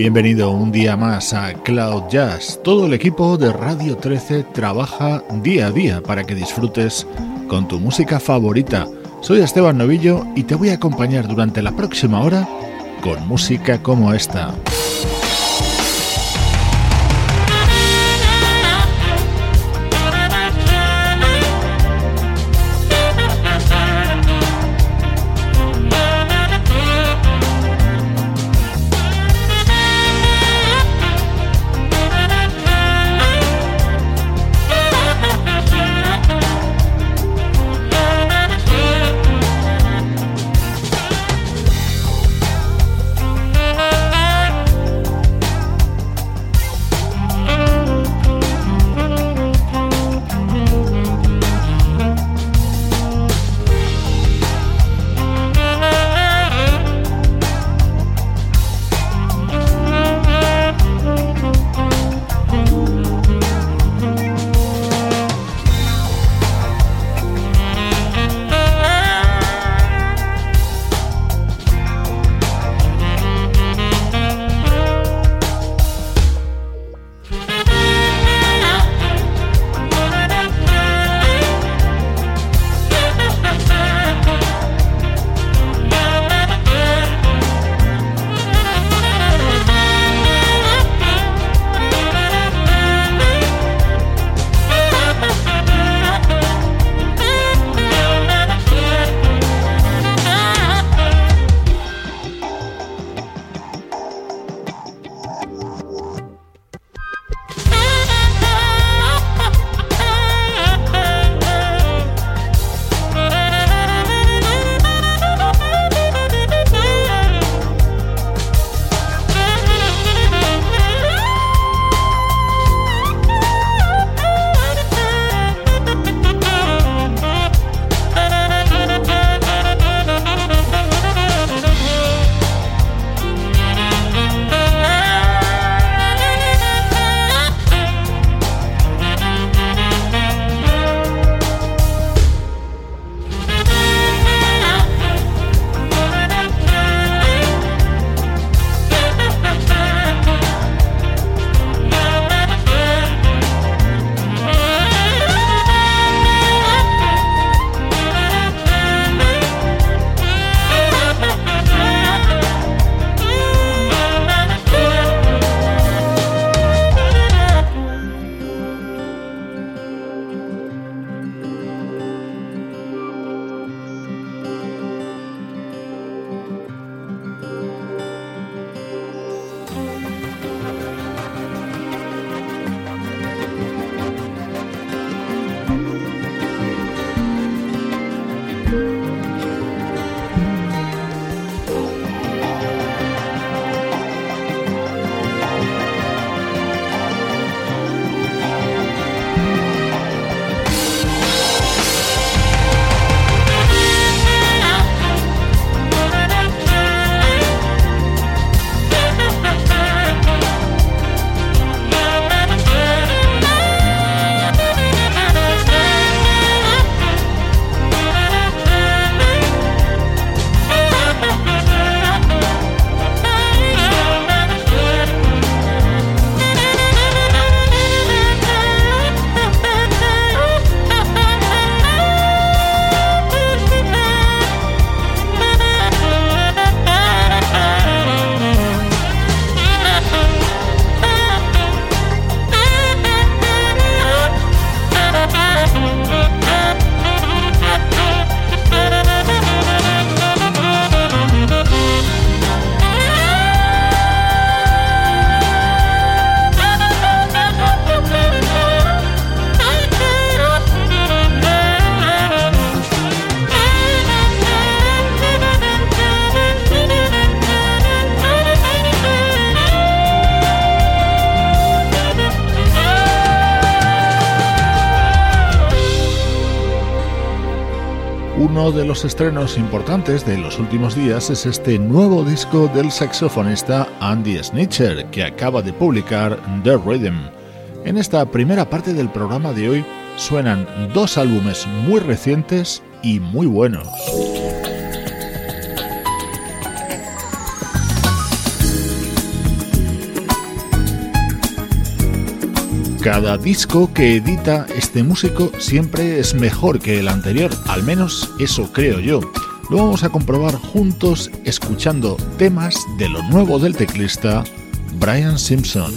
Bienvenido un día más a Cloud Jazz. Todo el equipo de Radio 13 trabaja día a día para que disfrutes con tu música favorita. Soy Esteban Novillo y te voy a acompañar durante la próxima hora con música como esta. Uno de los estrenos importantes de los últimos días es este nuevo disco del saxofonista Andy Snitcher, que acaba de publicar The Rhythm. En esta primera parte del programa de hoy suenan dos álbumes muy recientes y muy buenos. Cada disco que edita este músico siempre es mejor que el anterior, al menos eso creo yo. Lo vamos a comprobar juntos escuchando temas de lo nuevo del teclista Brian Simpson.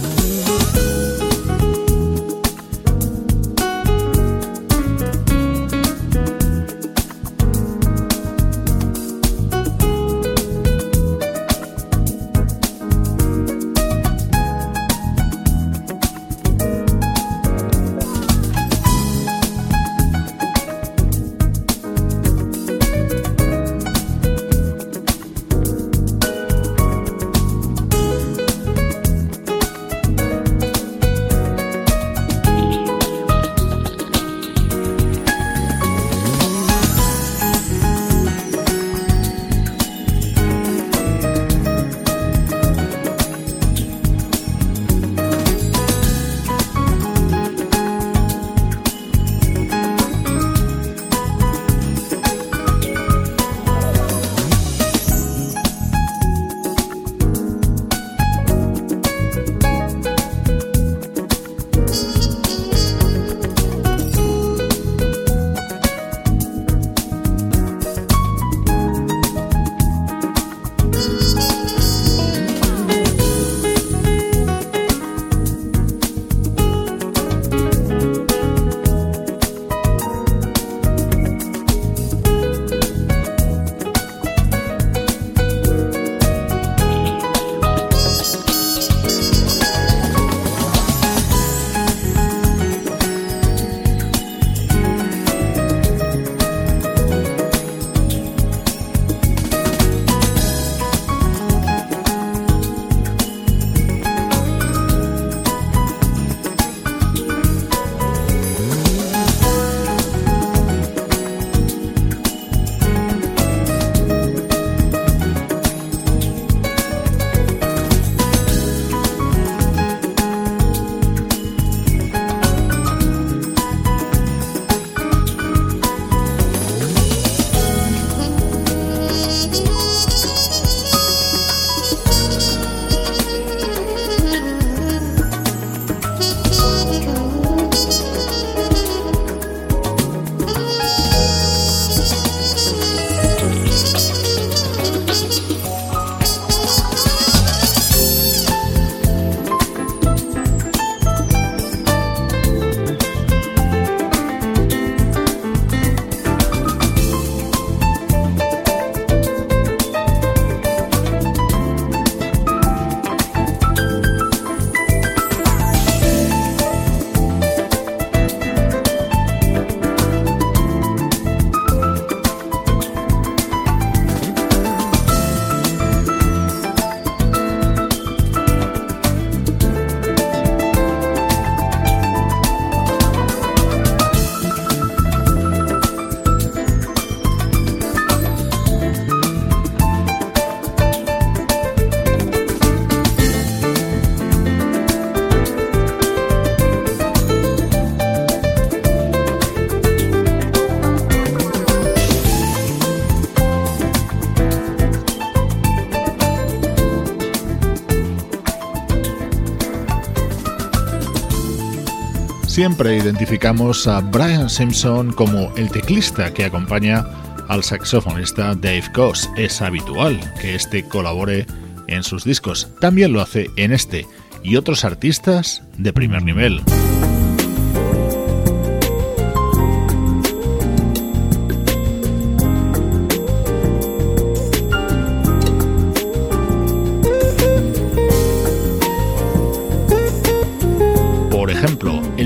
Siempre identificamos a Brian Simpson como el teclista que acompaña al saxofonista Dave Koz. Es habitual que éste colabore en sus discos. También lo hace en este y otros artistas de primer nivel.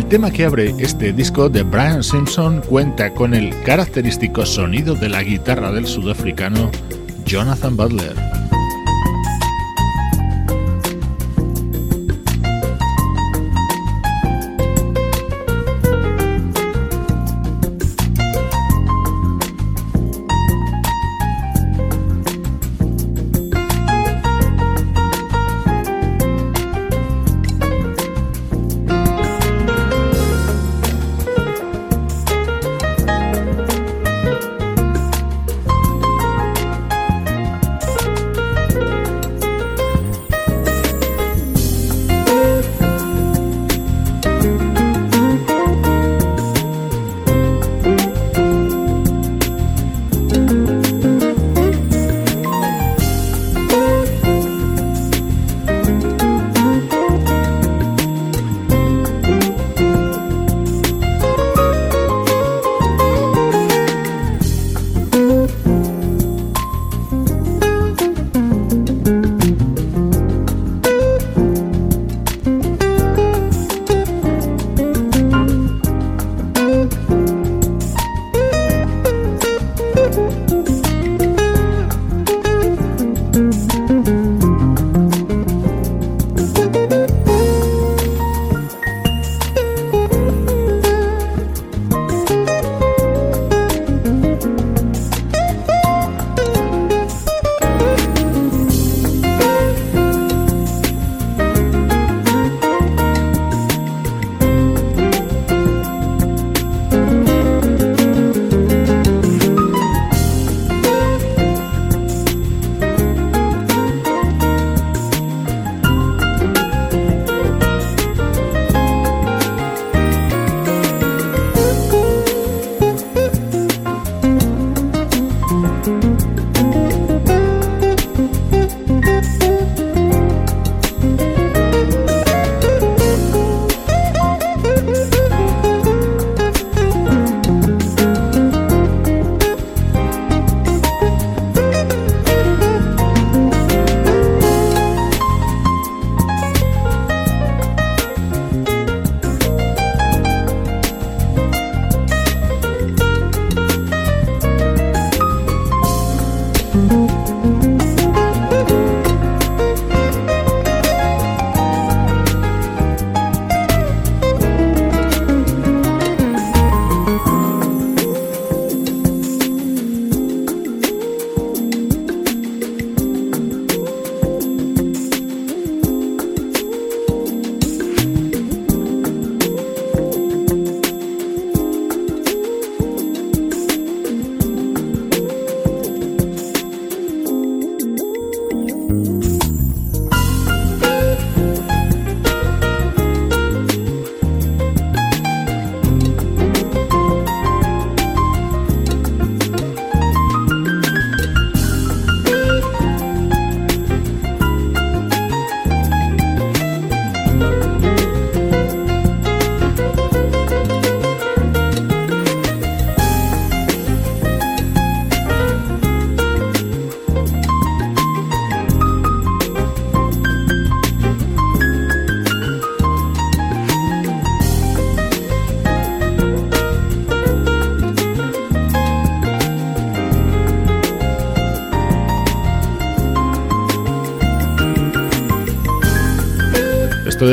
El tema que abre este disco de Brian Simpson cuenta con el característico sonido de la guitarra del sudafricano Jonathan Butler.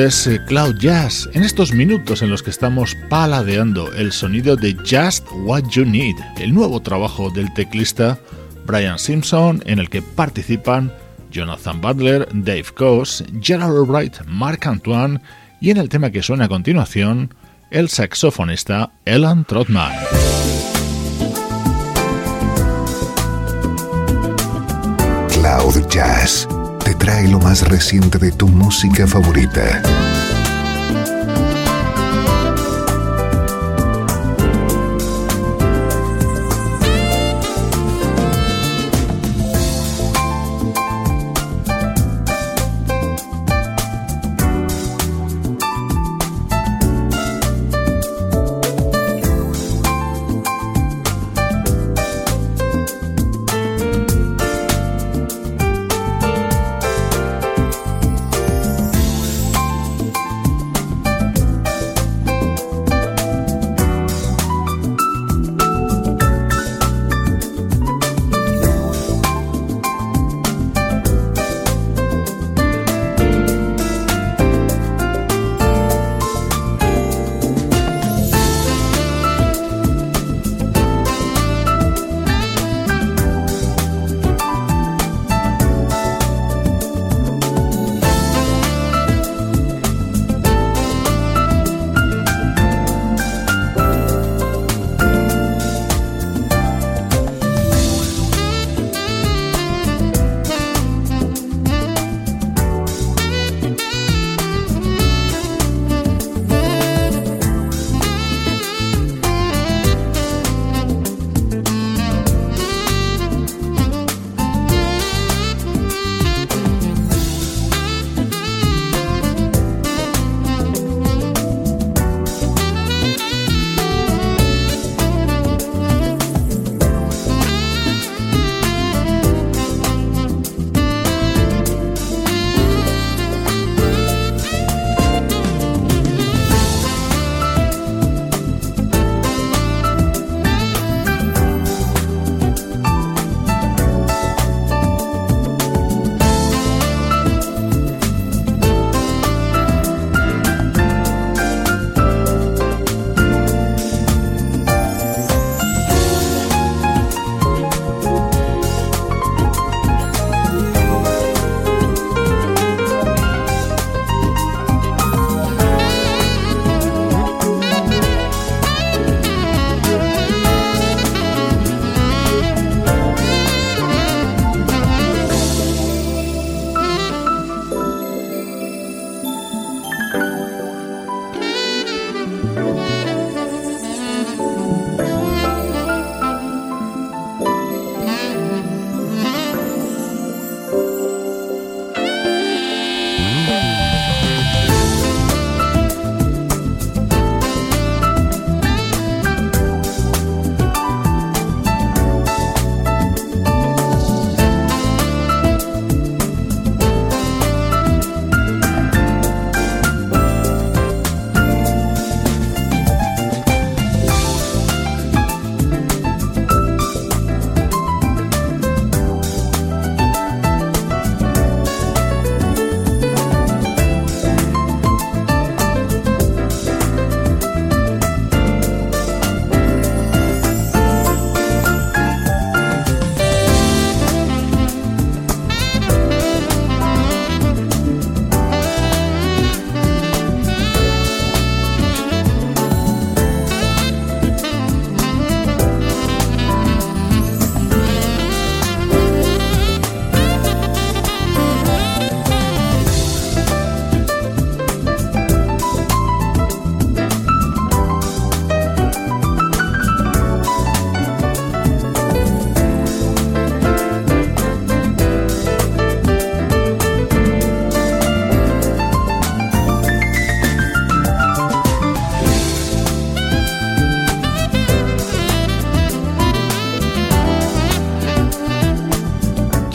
Es eh, Cloud Jazz, en estos minutos en los que estamos paladeando el sonido de Just What You Need, el nuevo trabajo del teclista Brian Simpson, en el que participan Jonathan Butler, Dave Coase, Gerald Albright, Mark Antoine y en el tema que suena a continuación, el saxofonista Elan Trotman. Cloud Jazz trae lo más reciente de tu música favorita.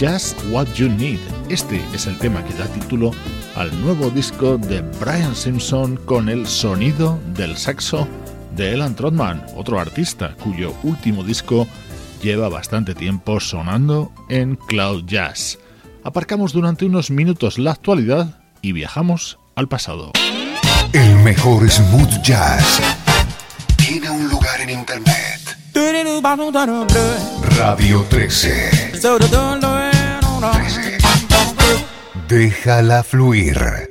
What You Need. Este es el tema que da título al nuevo disco de Brian Simpson con el sonido del saxo de Elan Trotman, otro artista cuyo último disco lleva bastante tiempo sonando en Cloud Jazz. Aparcamos durante unos minutos la actualidad y viajamos al pasado. El mejor smooth jazz tiene un lugar en internet. Radio 13. 13. Déjala fluir.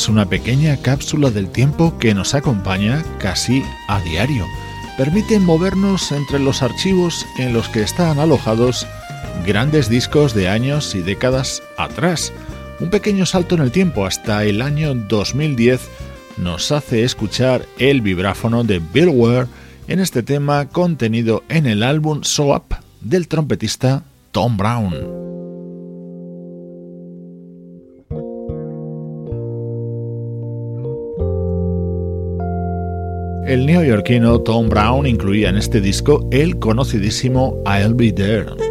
Es una pequeña cápsula del tiempo que nos acompaña casi a diario. Permite movernos entre los archivos en los que están alojados grandes discos de años y décadas atrás. Un pequeño salto en el tiempo hasta el año 2010 nos hace escuchar el vibráfono de Bill Ware en este tema contenido en el álbum So Up del trompetista Tom Brown. El neoyorquino Tom Brown incluía en este disco el conocidísimo I'll Be There.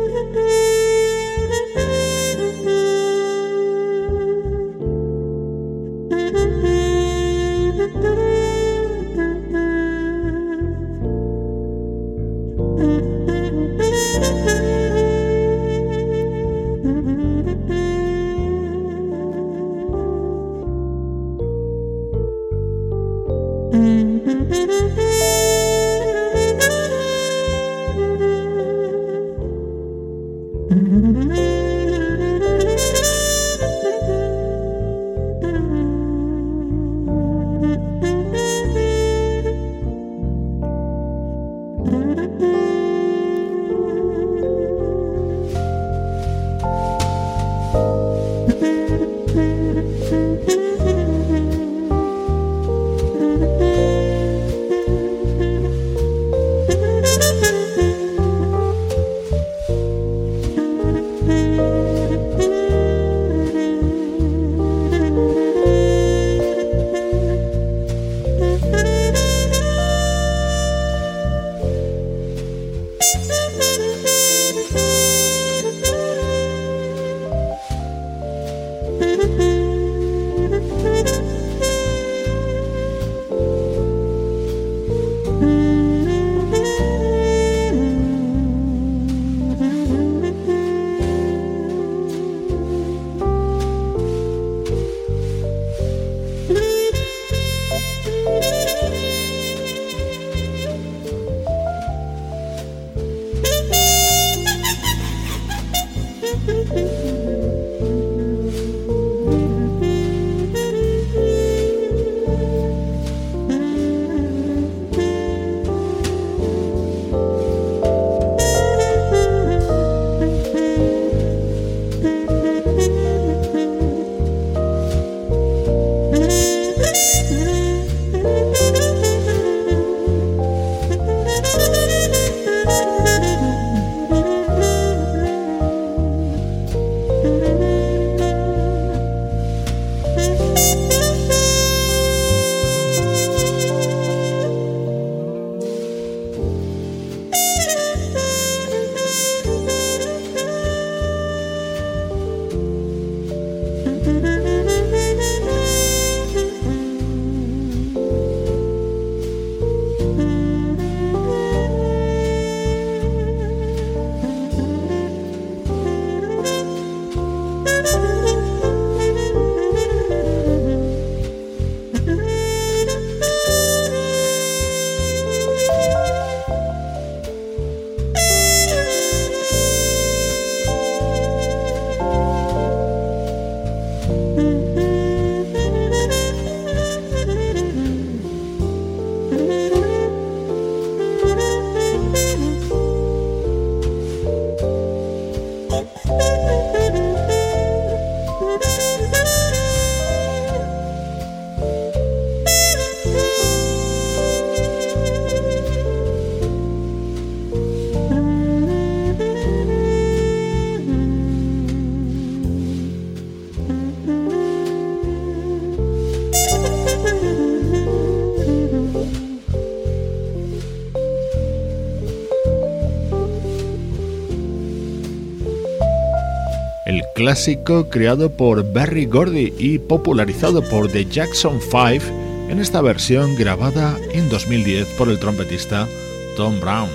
Clásico creado por Barry Gordy y popularizado por The Jackson 5 en esta versión grabada en 2010 por el trompetista Tom Brown.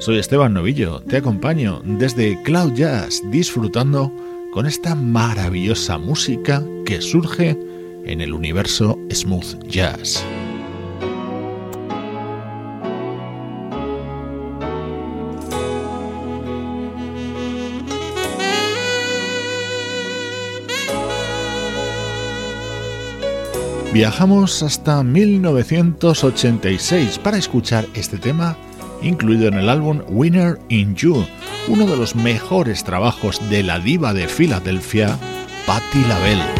Soy Esteban Novillo, te acompaño desde Cloud Jazz disfrutando con esta maravillosa música que surge en el universo smooth jazz. Viajamos hasta 1986 para escuchar este tema incluido en el álbum Winner in You, uno de los mejores trabajos de la diva de Filadelfia, Patti LaBelle.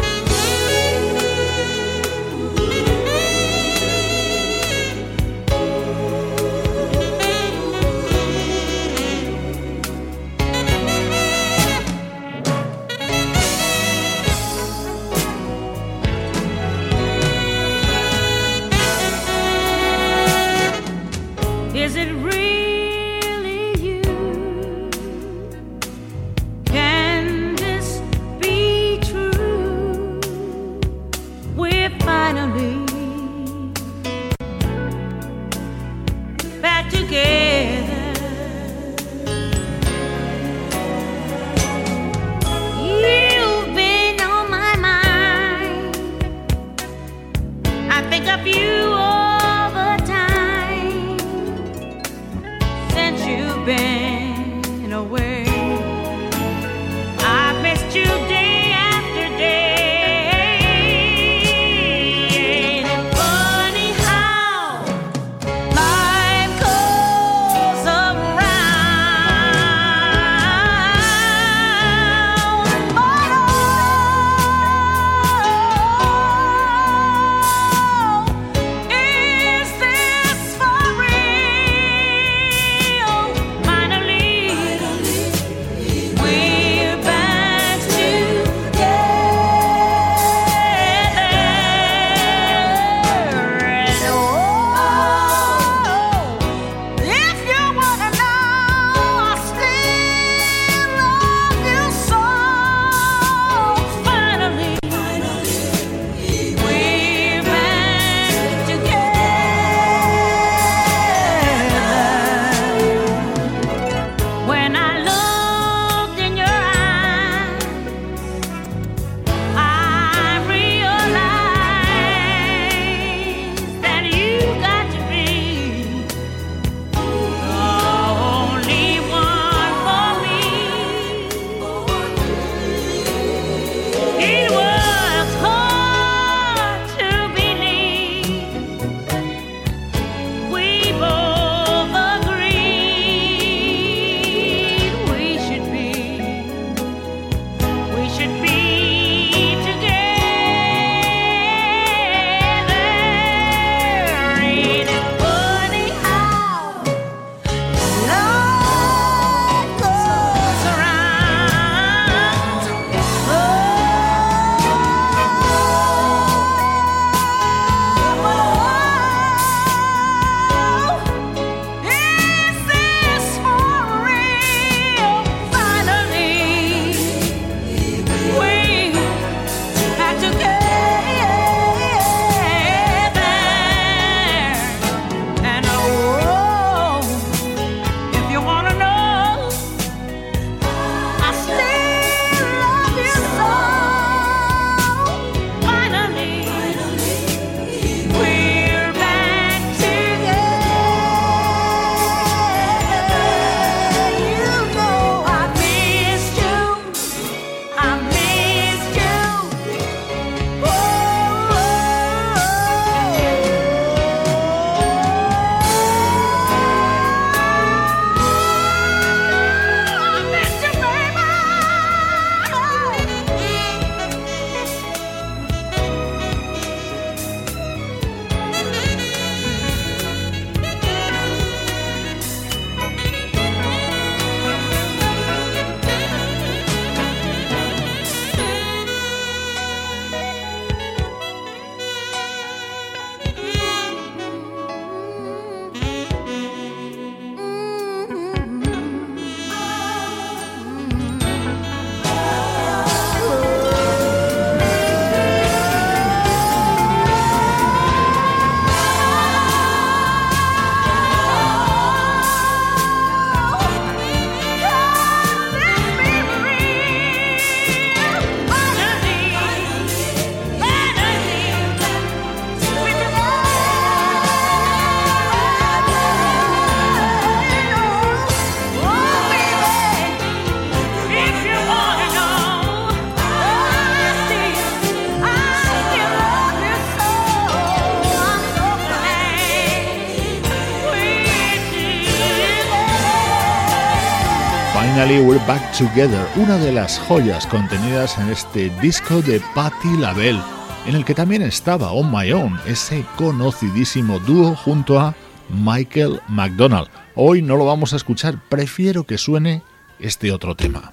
Together, una de las joyas contenidas en este disco de Patti LaBelle, en el que también estaba On My Own, ese conocidísimo dúo junto a Michael McDonald. Hoy no lo vamos a escuchar, prefiero que suene este otro tema.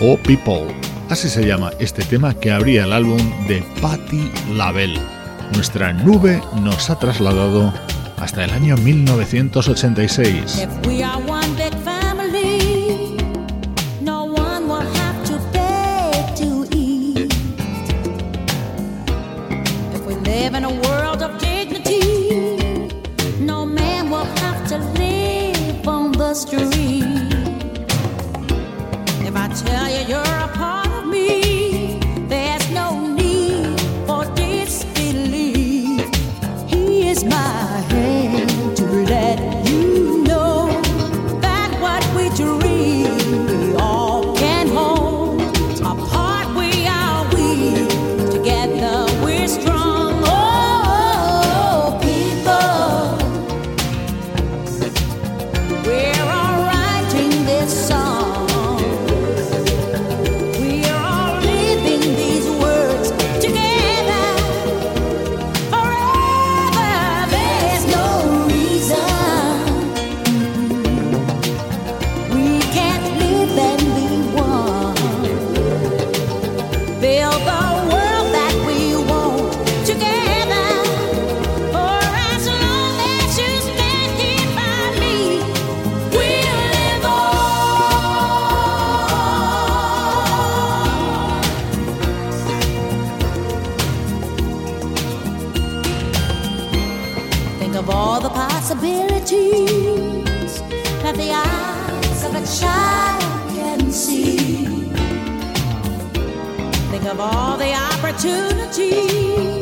Oh People. Así se llama este tema que abría el álbum de Patti LaBelle. Nuestra nube nos ha trasladado hasta el año 1986. We're all the possibilities that the eyes of a child can see. Think of all the opportunities.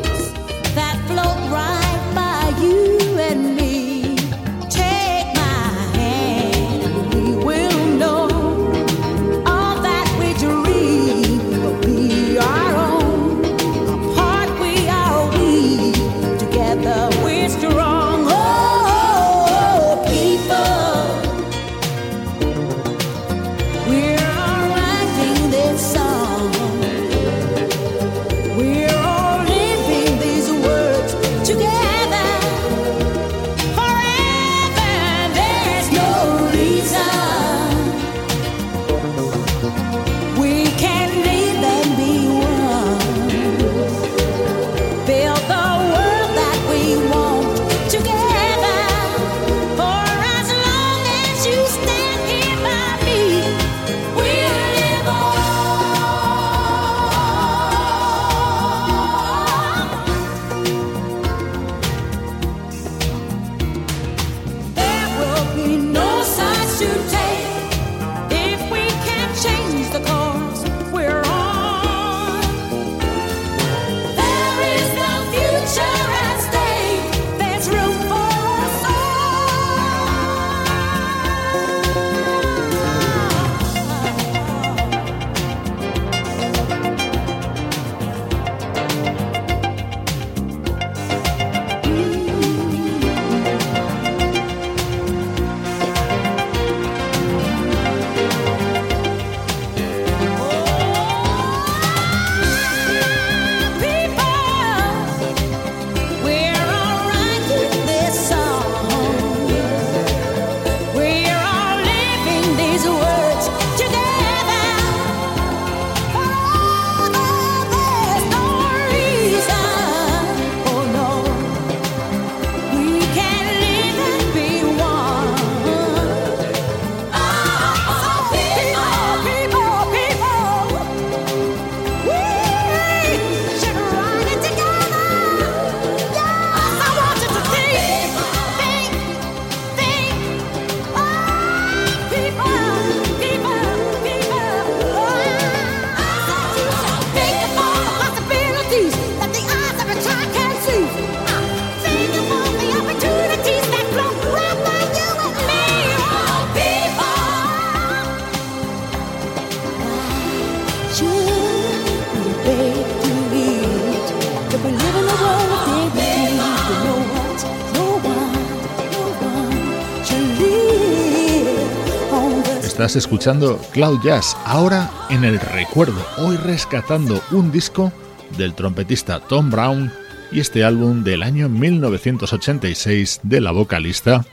Estás escuchando Cloud Jazz, ahora en el recuerdo, hoy rescatando un disco del trompetista Tom Brown y este álbum del año 1986 de la vocalista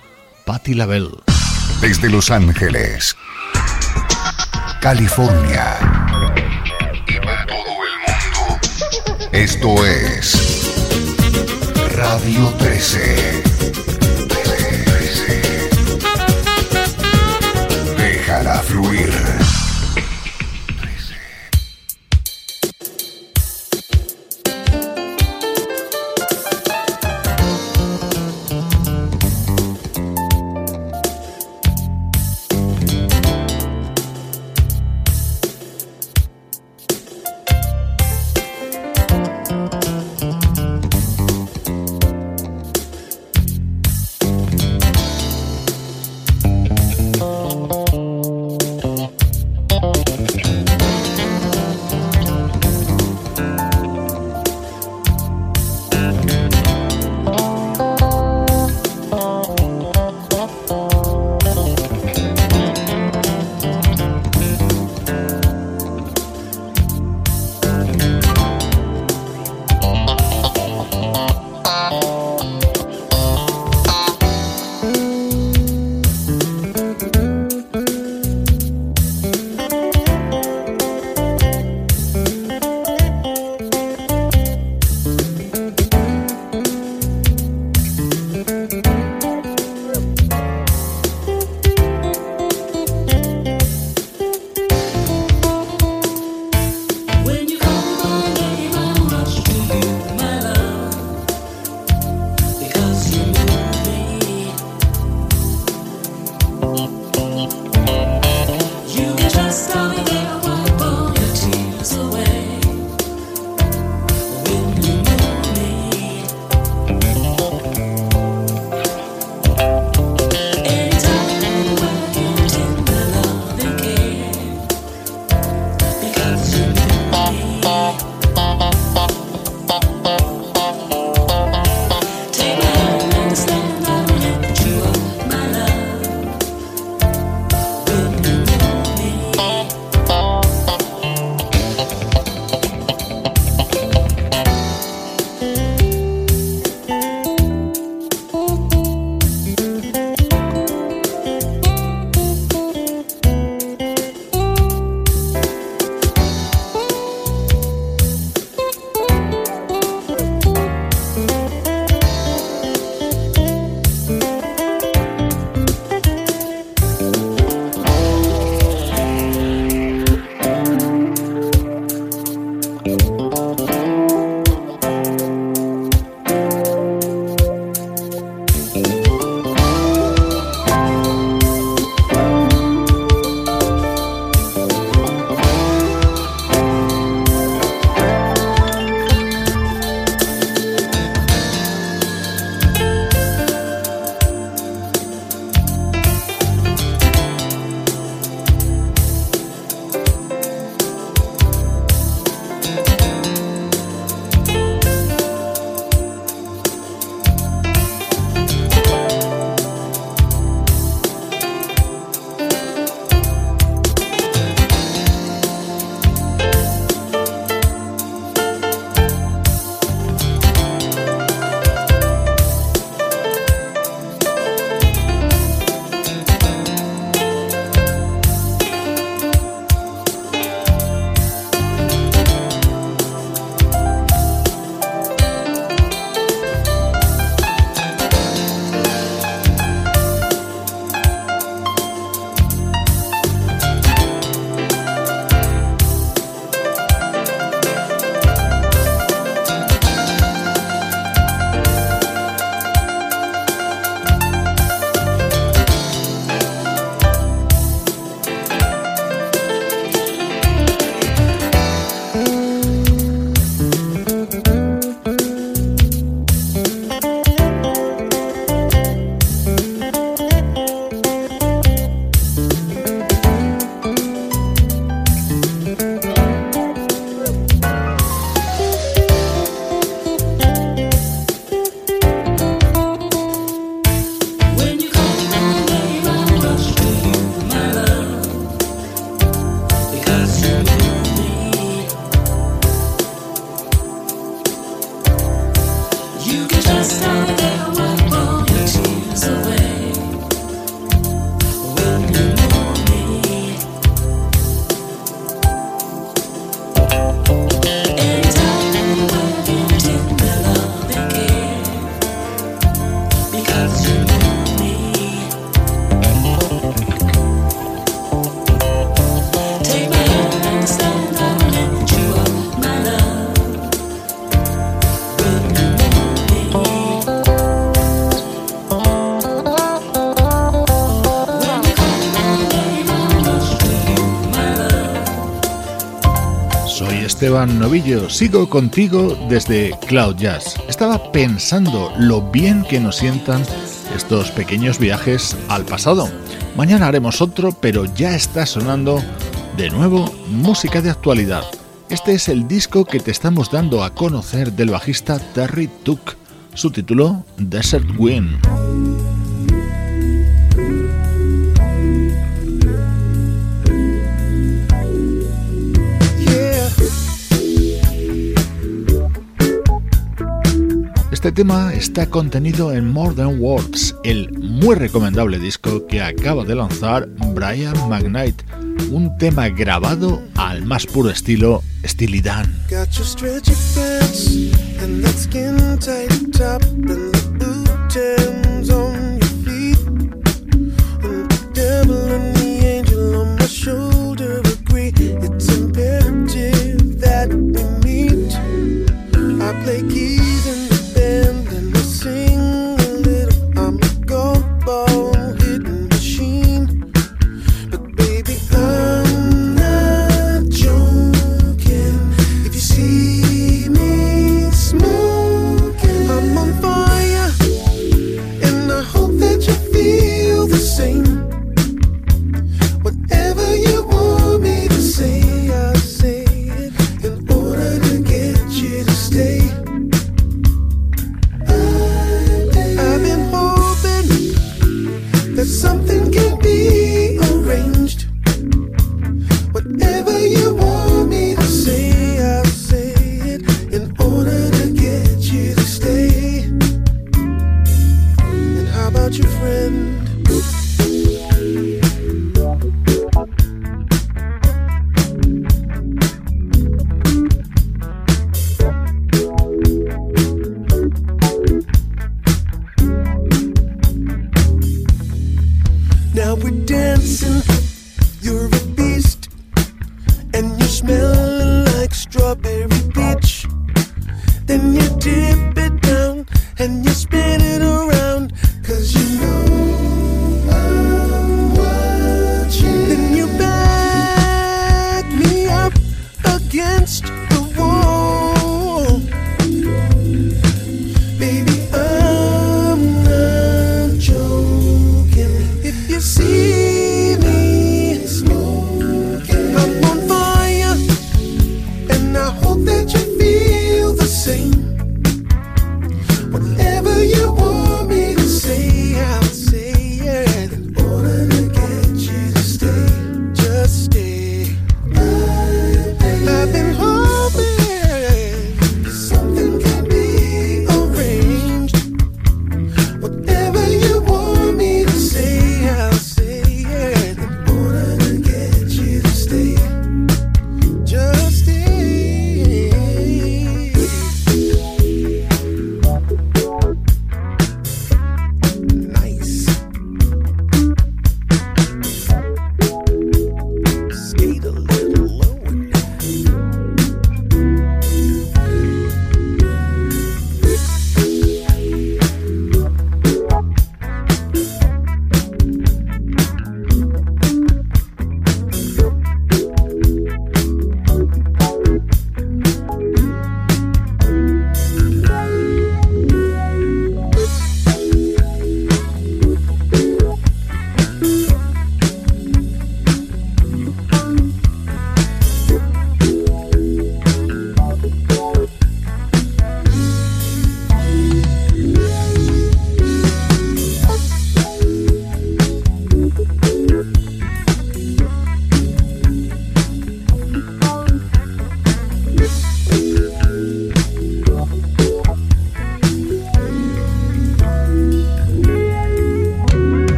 Patti LaBelle. Desde Los Ángeles, California y para todo el mundo, esto es Radio 13. Déjala fluir. Novillo, sigo contigo desde Cloud Jazz. Estaba pensando lo bien que nos sientan estos pequeños viajes al pasado. Mañana haremos otro, pero ya está sonando de nuevo música de actualidad. Este es el disco que te estamos dando a conocer del bajista Terry Took. Su título, Desert Wind. Este tema está contenido en More Than Words, el muy recomendable disco que acaba de lanzar Brian McKnight, un tema grabado al más puro estilo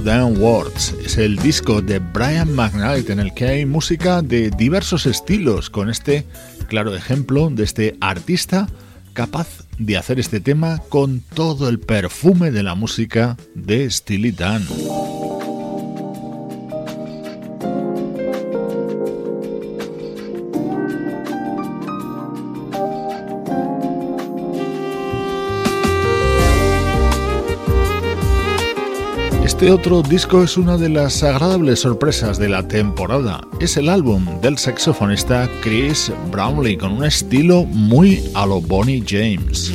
Stilidan. es el disco de Brian McKnight en el que hay música de diversos estilos, con este claro ejemplo de este artista capaz de hacer este tema con todo el perfume de la música de Steely Dan. Este otro disco es una de las agradables sorpresas de la temporada. Es el álbum del saxofonista Chris Brownlee con un estilo muy a lo Bonnie James.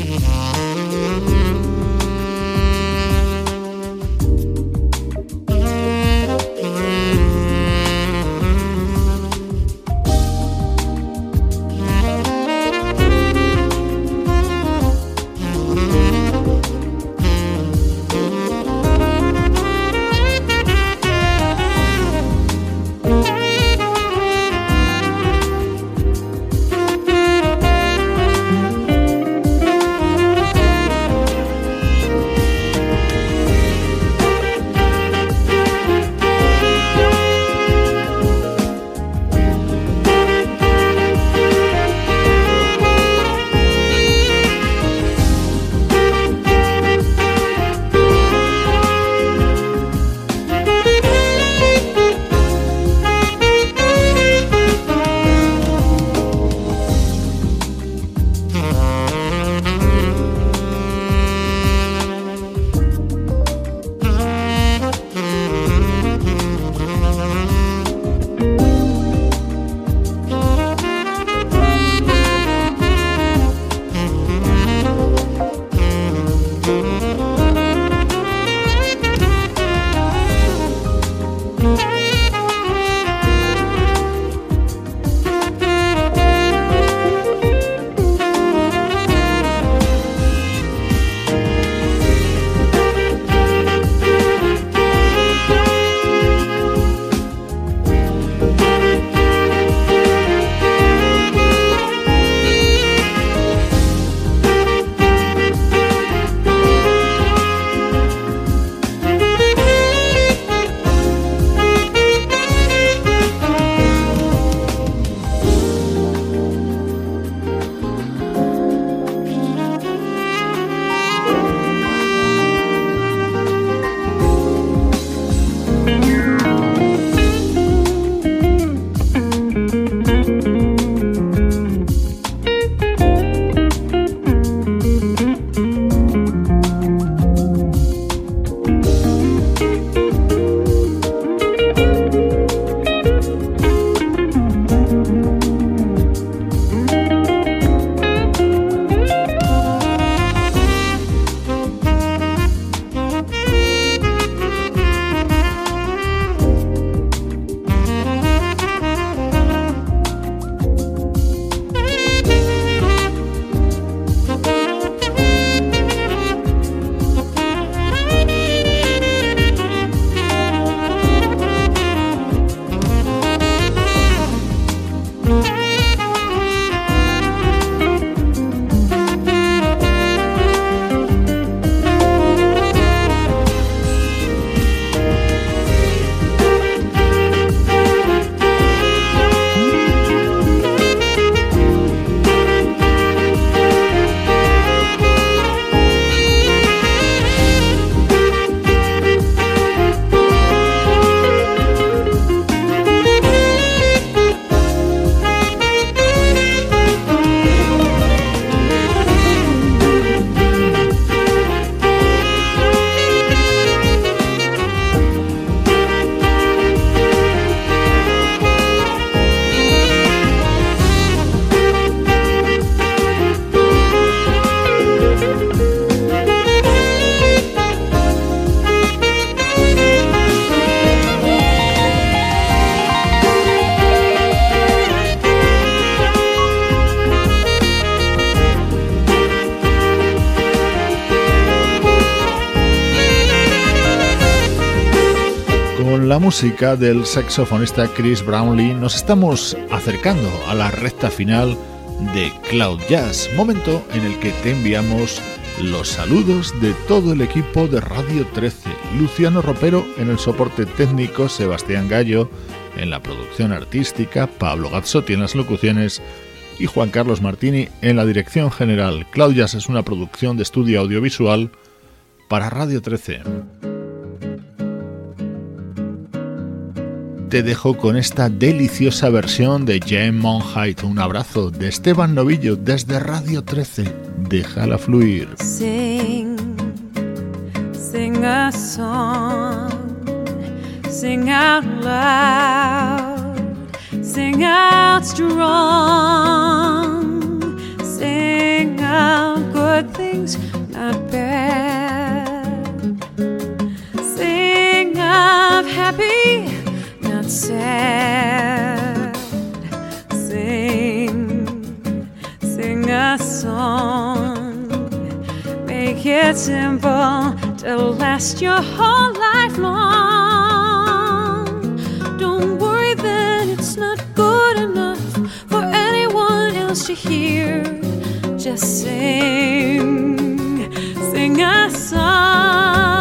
Música del saxofonista Chris Brownlee nos estamos acercando a la recta final de Cloud Jazz, momento en el que te enviamos los saludos de todo el equipo de Radio 13, Luciano Ropero en el soporte técnico, Sebastián Gallo en la producción artística, Pablo Gazzotti en las locuciones y Juan Carlos Martini en la dirección general. Cloud Jazz es una producción de estudio audiovisual para Radio 13. Te dejo con esta deliciosa versión de Jane Monheit. Un abrazo de Esteban Novillo desde Radio 13. Déjala fluir. Sing, sing a song. Sing out loud, sing out strong, sing out good things, not bad. Sing out happy, sad. Sing, sing a song, make it simple to last your whole life long. Don't worry that it's not good enough for anyone else to hear. Just sing, sing a song.